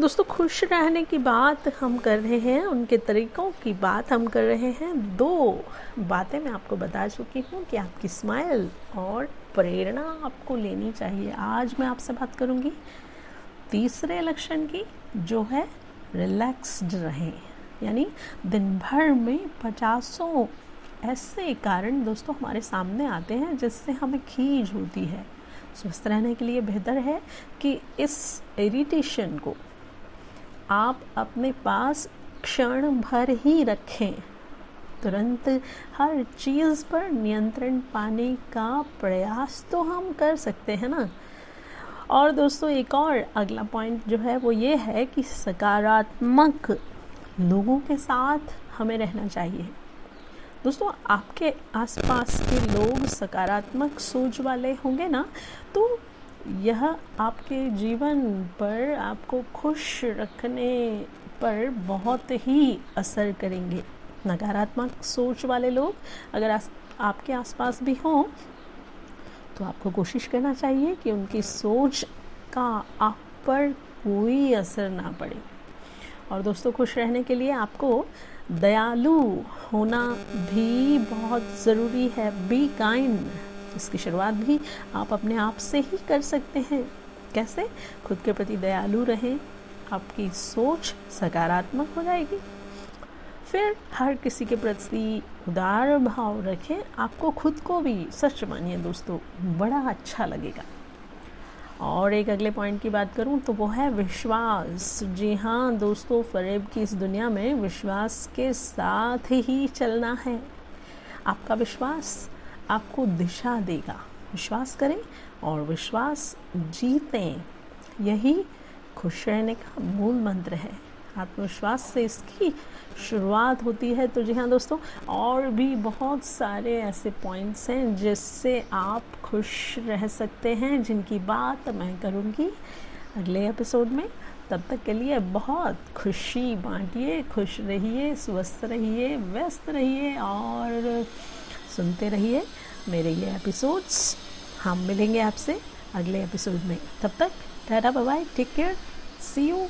दोस्तों, खुश रहने की बात हम कर रहे हैं, उनके तरीक़ों की बात हम कर रहे हैं। दो बातें मैं आपको बता चुकी हूँ कि आपकी स्माइल और प्रेरणा आपको लेनी चाहिए। आज मैं आपसे बात करूँगी तीसरे लक्षण की, जो है रिलैक्स्ड रहें। यानी दिन भर में पचासों ऐसे कारण दोस्तों हमारे सामने आते हैं जिससे हमें खींच होती है। स्वस्थ रहने के लिए बेहतर है कि इस इरिटेशन को आप अपने पास क्षण भर ही रखें। तुरंत हर चीज़ पर नियंत्रण पाने का प्रयास तो हम कर सकते हैं ना। और दोस्तों, एक और अगला पॉइंट जो है वो ये है कि सकारात्मक लोगों के साथ हमें रहना चाहिए। दोस्तों, आपके आसपास के लोग सकारात्मक सोच वाले होंगे ना तो यह आपके जीवन पर आपको खुश रखने पर बहुत ही असर करेंगे। नकारात्मक सोच वाले लोग अगर आस, आपके आसपास भी हों तो आपको कोशिश करना चाहिए कि उनकी सोच का आप पर कोई असर ना पड़े। और दोस्तों खुश रहने के लिए आपको दयालु होना भी बहुत ज़रूरी है। बी काइंड इसकी शुरुआत भी आप अपने आप से ही कर सकते हैं। कैसे? खुद के प्रति दयालु रहें, आपकी सोच सकारात्मक हो जाएगी। फिर हर किसी के प्रति उदार भाव रखें, आपको खुद को भी, सच मानिए दोस्तों, बड़ा अच्छा लगेगा। और एक अगले पॉइंट की बात करूँ तो वो है विश्वास। जी हाँ दोस्तों, फरेब की इस दुनिया में विश्वास के साथ ही चलना है। आपका विश्वास आपको दिशा देगा। विश्वास करें और विश्वास जीतें। यही खुश रहने का मूल मंत्र है। आत्मविश्वास से इसकी शुरुआत होती है। तो जी हाँ दोस्तों, और भी बहुत सारे ऐसे पॉइंट्स हैं जिससे आप खुश रह सकते हैं। जिनकी बात मैं करूँगी अगले एपिसोड में। तब तक के लिए बहुत खुशी बांटिए, खुश रहिए, स्वस्थ रहिए, व्यस्त रहिए और सुनते रहिए मेरे ये एपिसोड्स हम मिलेंगे आपसे अगले एपिसोड में। तब तक, tata bye take care see you